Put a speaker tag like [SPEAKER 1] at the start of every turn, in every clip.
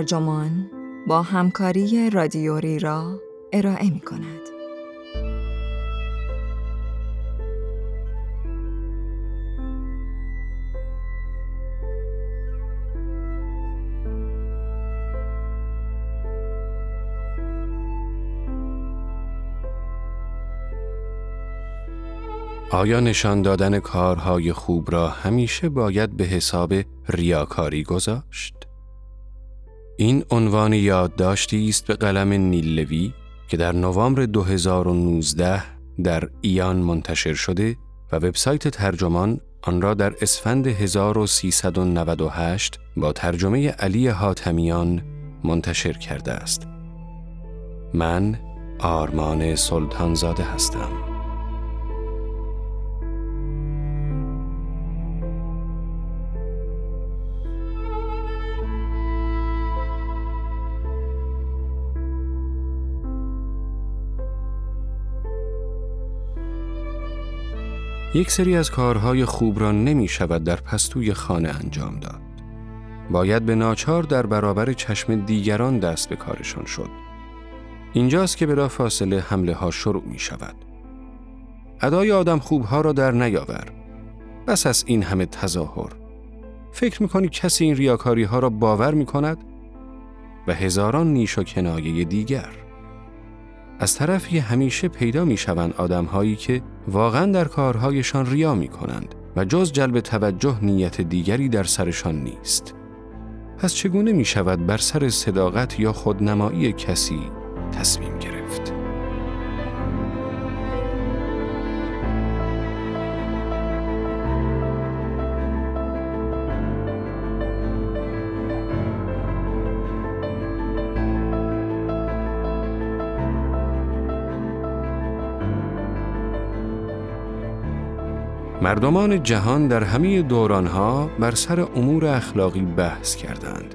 [SPEAKER 1] ترجمان با همکاری رادیوری را ارائه می کند.
[SPEAKER 2] آیا نشان دادن کارهای خوب را همیشه باید به حساب ریاکاری گذاشت؟ این عنوان یادداشتی است به قلم نیلوی که در نوامبر 2019 در ایان منتشر شده و وبسایت ترجمان آن را در اسفند 1398 با ترجمه علی حاتمیان منتشر کرده است. من آرمان سلطانزاده هستم. یک سری از کارهای خوب را نمی شود در پستوی خانه انجام داد. باید به ناچار در برابر چشم دیگران دست به کارشان شد. اینجاست که بلا فاصله حمله ها شروع می شود. ادای آدم خوبها را در نیاور. بس از این همه تظاهر. فکر کنی کسی این ریاکاری ها را باور می کند؟ و هزاران نیش و کنایه دیگر. از طرفی همیشه پیدا می شوند آدم هایی که واقعا در کارهایشان ریا می کنند و جز جلب توجه نیت دیگری در سرشان نیست. پس چگونه می شود بر سر صداقت یا خودنمایی کسی تصمیم گرفت؟ مردمان جهان در همه دورانها بر سر امور اخلاقی بحث کردند.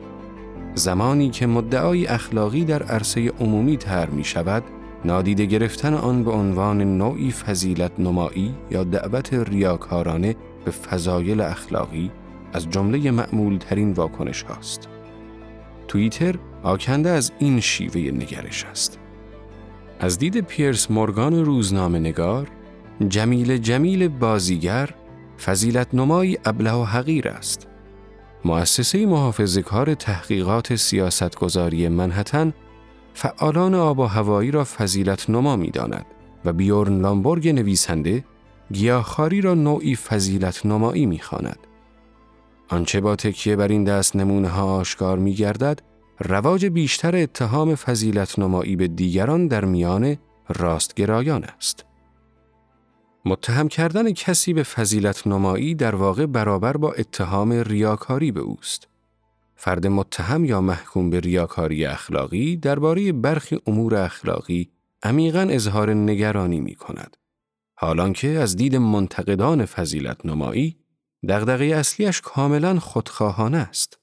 [SPEAKER 2] زمانی که مدعای اخلاقی در عرصه عمومی تر می شود، نادیده گرفتن آن به عنوان نوعی فضیلت نمایی یا دعوت ریاکارانه به فضایل اخلاقی از جمله معمول ترین واکنش هاست. توییتر آکنده از این شیوه نگرش است. از دید پیرس مورگان روزنامه نگار، جمیل جمیل بازیگر فضیلت نمای ابله و حقیر است. مؤسسه محافظ کار تحقیقات سیاستگذاری منحتن فعالان آب و هوایی را فضیلت نما می داند و بیورن لامبورگ نویسنده گیاهخواری را نوعی فضیلت نمایی می خاند. آنچه با تکیه بر این دست نمونه ها آشکار می گردد، رواج بیشتر اتهام فضیلت نمایی به دیگران در میان راستگرایان است. متهم کردن کسی به فضیلت نمایی در واقع برابر با اتهام ریاکاری به اوست. فرد متهم یا محکوم به ریاکاری اخلاقی درباره برخی امور اخلاقی عمیقا اظهار نگرانی می کند. حالان که از دید منتقدان فضیلت نمایی دغدغه اصلیش کاملا خودخواهانه است.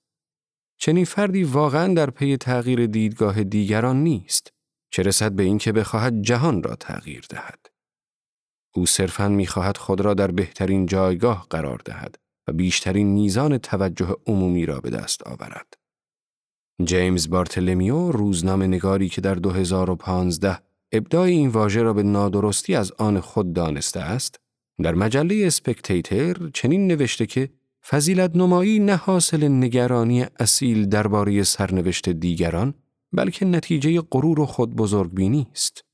[SPEAKER 2] چنین فردی واقعا در پی تغییر دیدگاه دیگران نیست. چه رسد به اینکه بخواهد جهان را تغییر دهد. او صرفاً می‌خواهد خود را در بهترین جایگاه قرار دهد و بیشترین میزان توجه عمومی را به دست آورد. جیمز بارتلمیو روزنامه نگاری که در 2015 ابدای این واژه را به نادرستی از آن خود دانسته است، در مجله اسپکتیتر چنین نوشته که فضیلت نمایی نه حاصل نگرانی اصیل درباره سرنوشت دیگران، بلکه نتیجه غرور و خود بزرگبینی است.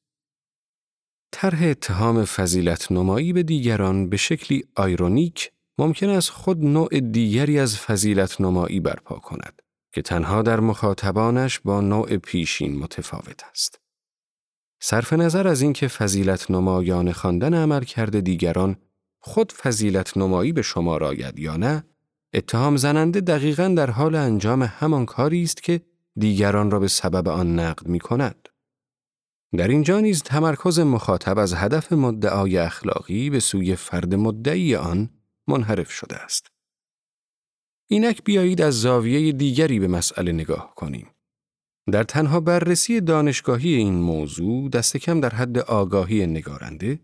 [SPEAKER 2] طرح اتهام فضیلت نمایی به دیگران به شکلی آیرونیک ممکن است خود نوع دیگری از فضیلت نمایی برپا کند که تنها در مخاطبانش با نوع پیشین متفاوت است. صرف نظر از اینکه فضیلت نمایان خواندن عمل کرده دیگران خود فضیلت نمایی به شما راید یا نه، اتهام زننده دقیقا در حال انجام همان کاری است که دیگران را به سبب آن نقد می کند. در اینجا نیز تمرکز مخاطب از هدف مدعای اخلاقی به سوی فرد مدعی آن منحرف شده است. اینک بیایید از زاویه دیگری به مسئله نگاه کنیم. در تنها بررسی دانشگاهی این موضوع دست کم در حد آگاهی نگارنده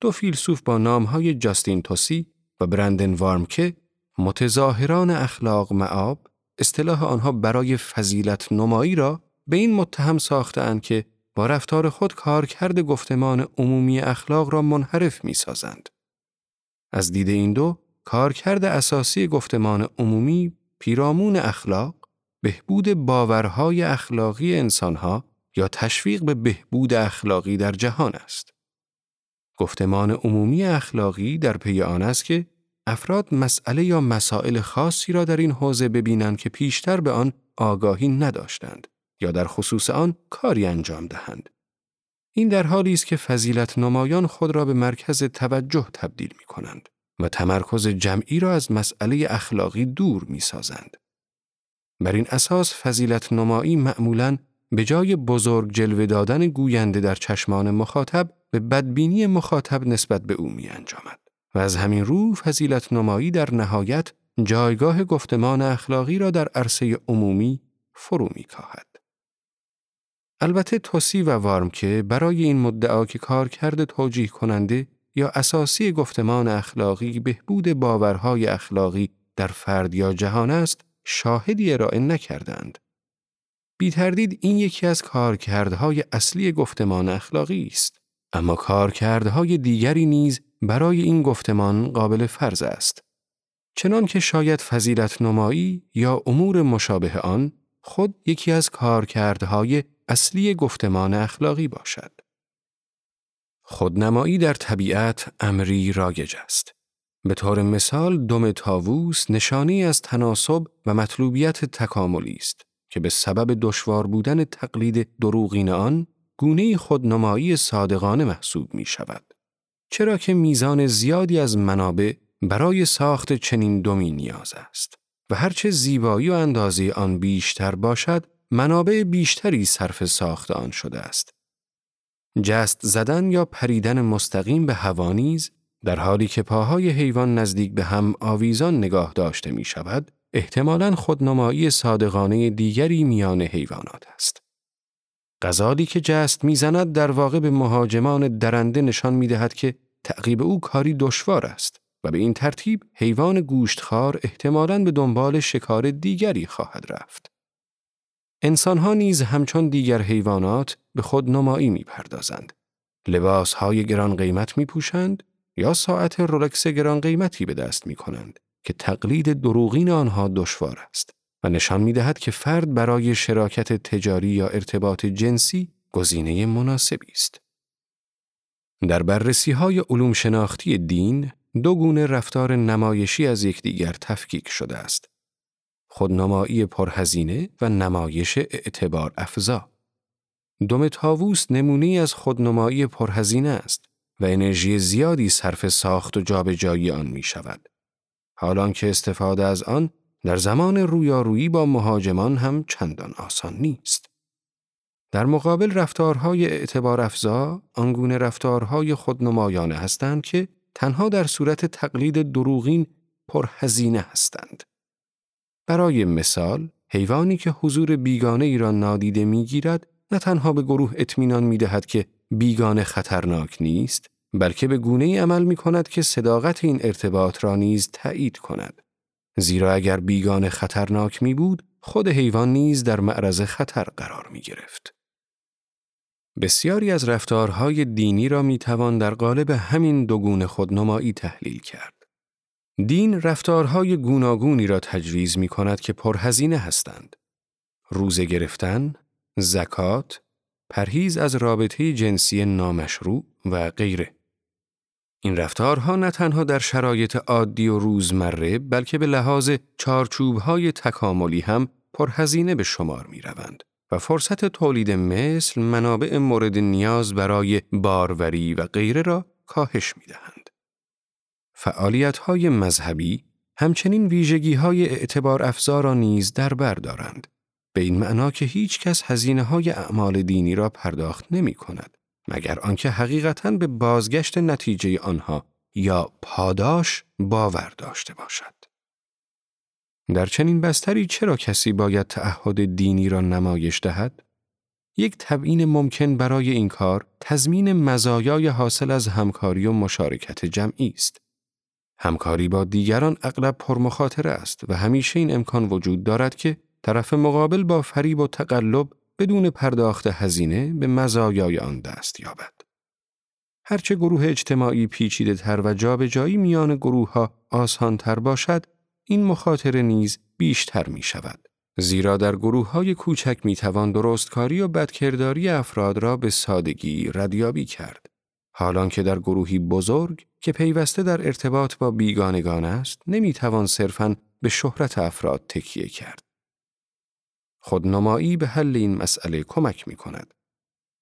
[SPEAKER 2] دو فیلسوف با نامهای جاستین توسی و برندن وارمکه متظاهران اخلاق معاب اصطلاح آنها برای فضیلت نمایی را به این متهم ساختند که با رفتار خود کارکرد گفتمان عمومی اخلاق را منحرف می سازند. از دید این دو، کارکرد اساسی گفتمان عمومی پیرامون اخلاق، بهبود باورهای اخلاقی انسانها یا تشویق به بهبود اخلاقی در جهان است. گفتمان عمومی اخلاقی در پی آن است که افراد مسئله یا مسائل خاصی را در این حوزه ببینند که پیشتر به آن آگاهی نداشتند یا در خصوص آن کاری انجام دهند. این در حالی است که فضیلت نمایان خود را به مرکز توجه تبدیل می کنند و تمرکز جمعی را از مسئله اخلاقی دور می سازند. بر این اساس فضیلت نمایی معمولاً به جای بزرگ جلوه دادن گوینده در چشمان مخاطب به بدبینی مخاطب نسبت به او می انجامد. و از همین رو فضیلت نمایی در نهایت جایگاه گفتمان اخلاقی را در عرصه عمومی فرو می کاهد. البته توسی و وارم که برای این مدعا که کارکرد توجیه کننده یا اساسی گفتمان اخلاقی بهبود باورهای اخلاقی در فرد یا جهان است شاهدی ارائه نکردند. بی تردید این یکی از کارکردهای اصلی گفتمان اخلاقی است. اما کارکردهای دیگری نیز برای این گفتمان قابل فرض است. چنان که شاید فضیلت نمایی یا امور مشابه آن خود یکی از کارکردهای اصلی گفتمان اخلاقی باشد. خودنمایی در طبیعت امری رایج است. به طور مثال دم تاووس نشانی از تناسب و مطلوبیت تکاملی است که به سبب دشوار بودن تقلید دروغین آن گونه خودنمایی صادقانه محسوب می شود. چرا که میزان زیادی از منابع برای ساخت چنین دمی نیاز است و هرچه زیبایی و اندازه آن بیشتر باشد منابع بیشتری صرف ساخت آن شده است. جست زدن یا پریدن مستقیم به هوا نیز در حالی که پاهای حیوان نزدیک به هم آویزان نگاه داشته می شود، احتمالاً خودنمایی صادقانه دیگری میان حیوانات است. غزالی که جست می‌زند در واقع به مهاجمان درنده نشان می دهد که تعقیب او کاری دشوار است و به این ترتیب حیوان گوشتخوار احتمالاً به دنبال شکار دیگری خواهد رفت. انسانها نیز همچون دیگر حیوانات به خود نمایی می پردازند. لباس های گران قیمت می پوشند یا ساعت رولکس گران قیمتی به دست می کنند که تقلید دروغین آنها دشوار است و نشان می دهد که فرد برای شراکت تجاری یا ارتباط جنسی گزینه مناسبی است. در بررسی های علوم شناختی دین دو گونه رفتار نمایشی از یکدیگر تفکیک شده است. خودنمایی پرهزینه و نمایش اعتبار افزا. دم تاووس نمونه از خودنمایی پرهزینه است و انرژی زیادی صرف ساخت و جابجایی آن می شود. حالان که استفاده از آن در زمان رویارویی با مهاجمان هم چندان آسان نیست. در مقابل رفتارهای اعتبار افزا آنگونه رفتارهای خودنمایانه هستند که تنها در صورت تقلید دروغین پرهزینه هستند. برای مثال، حیوانی که حضور بیگانه ای را نادیده می‌گیرد نه تنها به گروه اطمینان می دهد که بیگانه خطرناک نیست، بلکه به گونه ای عمل می کند که صداقت این ارتباط را نیز تایید کند. زیرا اگر بیگانه خطرناک می بود، خود حیوان نیز در معرض خطر قرار می گرفت. بسیاری از رفتارهای دینی را می توان در قالب همین دو گونه خودنمایی تحلیل کرد. دین رفتارهای گوناگونی را تجویز می کند که پرهزینه هستند. روزه گرفتن، زکات، پرهیز از رابطه جنسی نامشروع و غیره. این رفتارها نه تنها در شرایط عادی و روزمره بلکه به لحاظ چارچوبهای تکاملی هم پرهزینه به شمار می روند و فرصت تولید مثل منابع مورد نیاز برای باروری و غیره را کاهش می دهند. فعالیت های مذهبی همچنین ویژگی های اعتبار افزا را نیز در بر دارند. به این معنا که هیچ کس هزینه های اعمال دینی را پرداخت نمی کند. مگر آنکه حقیقتا به بازگشت نتیجه آنها یا پاداش باور داشته باشد. در چنین بستری چرا کسی باید تعهد دینی را نمایش دهد؟ یک تبیین ممکن برای این کار تضمین مزایای حاصل از همکاری و مشارکت جمعی است. همکاری با دیگران اغلب پرمخاطره است و همیشه این امکان وجود دارد که طرف مقابل با فریب و تقلب بدون پرداخت هزینه به مزایای آن دست یابد. هرچه گروه اجتماعی پیچیده تر و جابجایی میان گروه ها آسان تر باشد، این مخاطره نیز بیشتر می شود. زیرا در گروه های کوچک می توان درستکاری و بدکرداری افراد را به سادگی ردیابی کرد. حالان که در گروهی بزرگ که پیوسته در ارتباط با بیگانگان است، نمی توان صرفاً به شهرت افراد تکیه کرد. خودنمایی به حل این مسئله کمک می کند.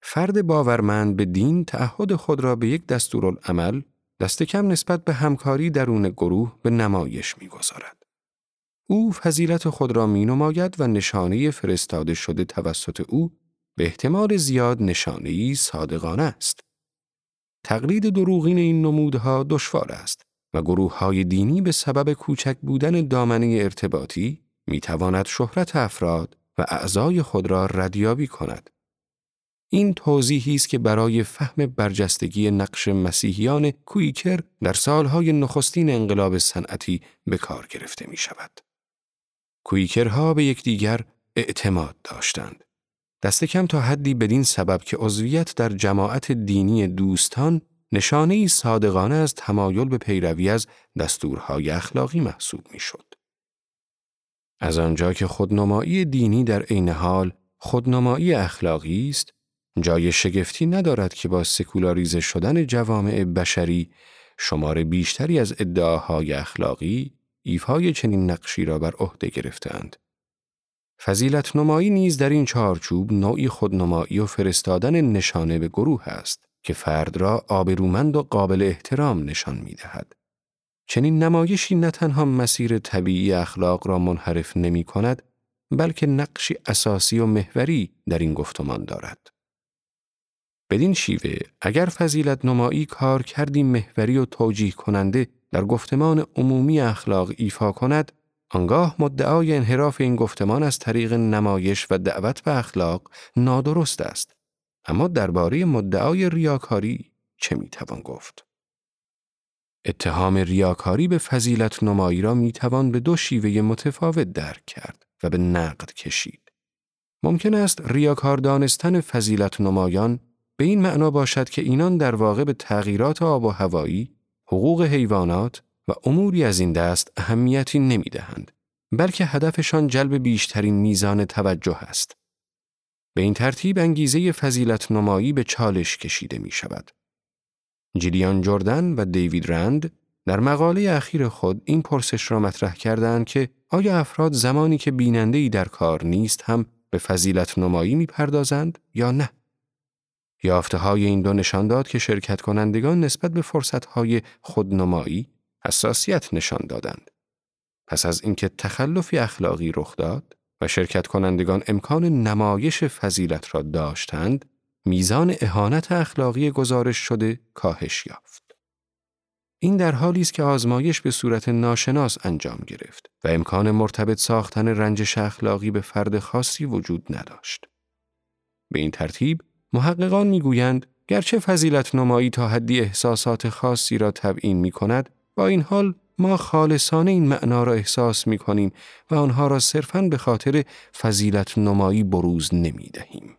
[SPEAKER 2] فرد باورمند به دین تعهد خود را به یک دستورالعمل دست کم نسبت به همکاری درون گروه به نمایش می گذارد. او فضیلت خود را می نماید و نشانه فرستاده شده توسط او به احتمال زیاد نشانه صادقانه است. تقلید دروغین این نمودها دشوار است و گروه های دینی به سبب کوچک بودن دامنه ارتباطی می تواند شهرت افراد و اعضای خود را ردیابی کند. این توضیحی است که برای فهم برجستگی نقش مسیحیان کویکر در سالهای نخستین انقلاب صنعتی به کار گرفته می شود. کویکرها به یکدیگر اعتماد داشتند. دست کم تا حدی بدین سبب که عضویت در جماعت دینی دوستان نشانه ای صادقانه از تمایل به پیروی از دستورهای اخلاقی محسوب می شد. از آنجا که خودنمایی دینی در عین حال خودنمایی اخلاقی است، جای شگفتی ندارد که با سکولاریزه شدن جوامع بشری شمار بیشتری از ادعاهای اخلاقی ایفای چنین نقشی را بر عهده گرفتند. فضیلت نمایی نیز در این چارچوب نوعی خودنمایی و فرستادن نشانه به گروه است که فرد را آبرومند و قابل احترام نشان می دهد. چنین نمایشی نه تنها مسیر طبیعی اخلاق را منحرف نمی کند بلکه نقشی اساسی و محوری در این گفتمان دارد. بدین شیوه اگر فضیلت نمایی کار کردی محوری و توجیه کننده در گفتمان عمومی اخلاق ایفا کند، آنگاه مدعای انحراف این گفتمان از طریق نمایش و دعوت به اخلاق نادرست است. اما درباره مدعای ریاکاری چه می‌توان گفت؟ اتهام ریاکاری به فضیلت نمایی را می‌توان به دو شیوه متفاوت درک کرد و به نقد کشید. ممکن است ریاکار دانستن فضیلت نمایان به این معنا باشد که اینان در واقع به تغییرات آب و هوایی، حقوق حیوانات و اموری از این دست اهمیتی نمی دهند، بلکه هدفشان جلب بیشترین میزان توجه است. به این ترتیب انگیزه فضیلت نمایی به چالش کشیده می شود. جیلیان جردن و دیوید رند در مقاله اخیر خود این پرسش را مطرح کردند که آیا افراد زمانی که بیننده ای در کار نیست هم به فضیلت نمایی می پردازند یا نه؟ یافته های این دو نشان داد که شرکت کنندگان نسبت به فرصت های خودنمایی حساسیت نشان دادند. پس از اینکه تخلفی اخلاقی رخ داد و شرکت کنندگان امکان نمایش فضیلت را داشتند، میزان اهانت اخلاقی گزارش شده کاهش یافت. این در حالی است که آزمایش به صورت ناشناس انجام گرفت و امکان مرتبط ساختن رنجش اخلاقی به فرد خاصی وجود نداشت. به این ترتیب محققان می‌گویند گرچه فضیلت نمایی تا حدی احساسات خاصی را تبیین می کند، با این حال ما خالصانه این معنا را احساس می کنیم و آنها را صرفاً به خاطر فضیلت نمایی بروز نمی دهیم.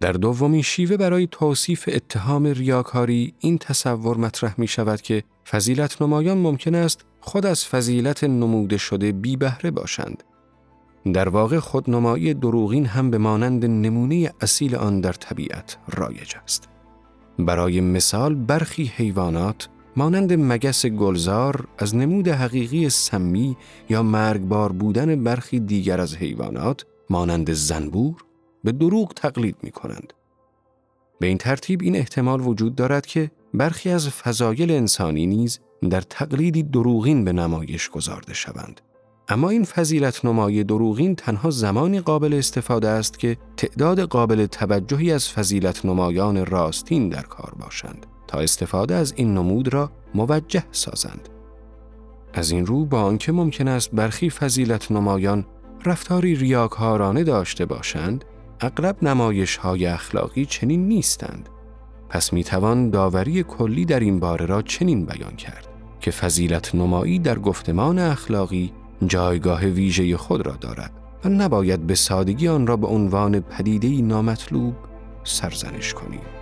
[SPEAKER 2] در دومین شیوه برای توصیف اتهام ریاکاری این تصور مطرح می شود که فضیلت نمایان ممکن است خود از فضیلت نموده شده بی بهره باشند در واقع خودنمایی دروغین هم به مانند نمونه اصیل آن در طبیعت رایج است. برای مثال برخی حیوانات مانند مگس گلزار از نمود حقیقی سمی یا مرگبار بودن برخی دیگر از حیوانات مانند زنبور به دروغ تقلید می کنند. به این ترتیب این احتمال وجود دارد که برخی از فضایل انسانی نیز در تقلیدی دروغین به نمایش گذارده شوند. اما این فضیلت نمای دروغین تنها زمانی قابل استفاده است که تعداد قابل توجهی از فضیلت نمایان راستین در کار باشند تا استفاده از این نمود را موجه سازند. از این رو با آنکه ممکن است برخی فضیلت نمایان رفتاری ریاکارانه داشته باشند، اغلب نمایش های اخلاقی چنین نیستند. پس می توان داوری کلی در این باره را چنین بیان کرد که فضیلت نمایی در گفتمان اخلاقی جایگاه ویژه خود را دارد و نباید به سادگی آن را به عنوان پدیدهی نامطلوب سرزنش کنیم.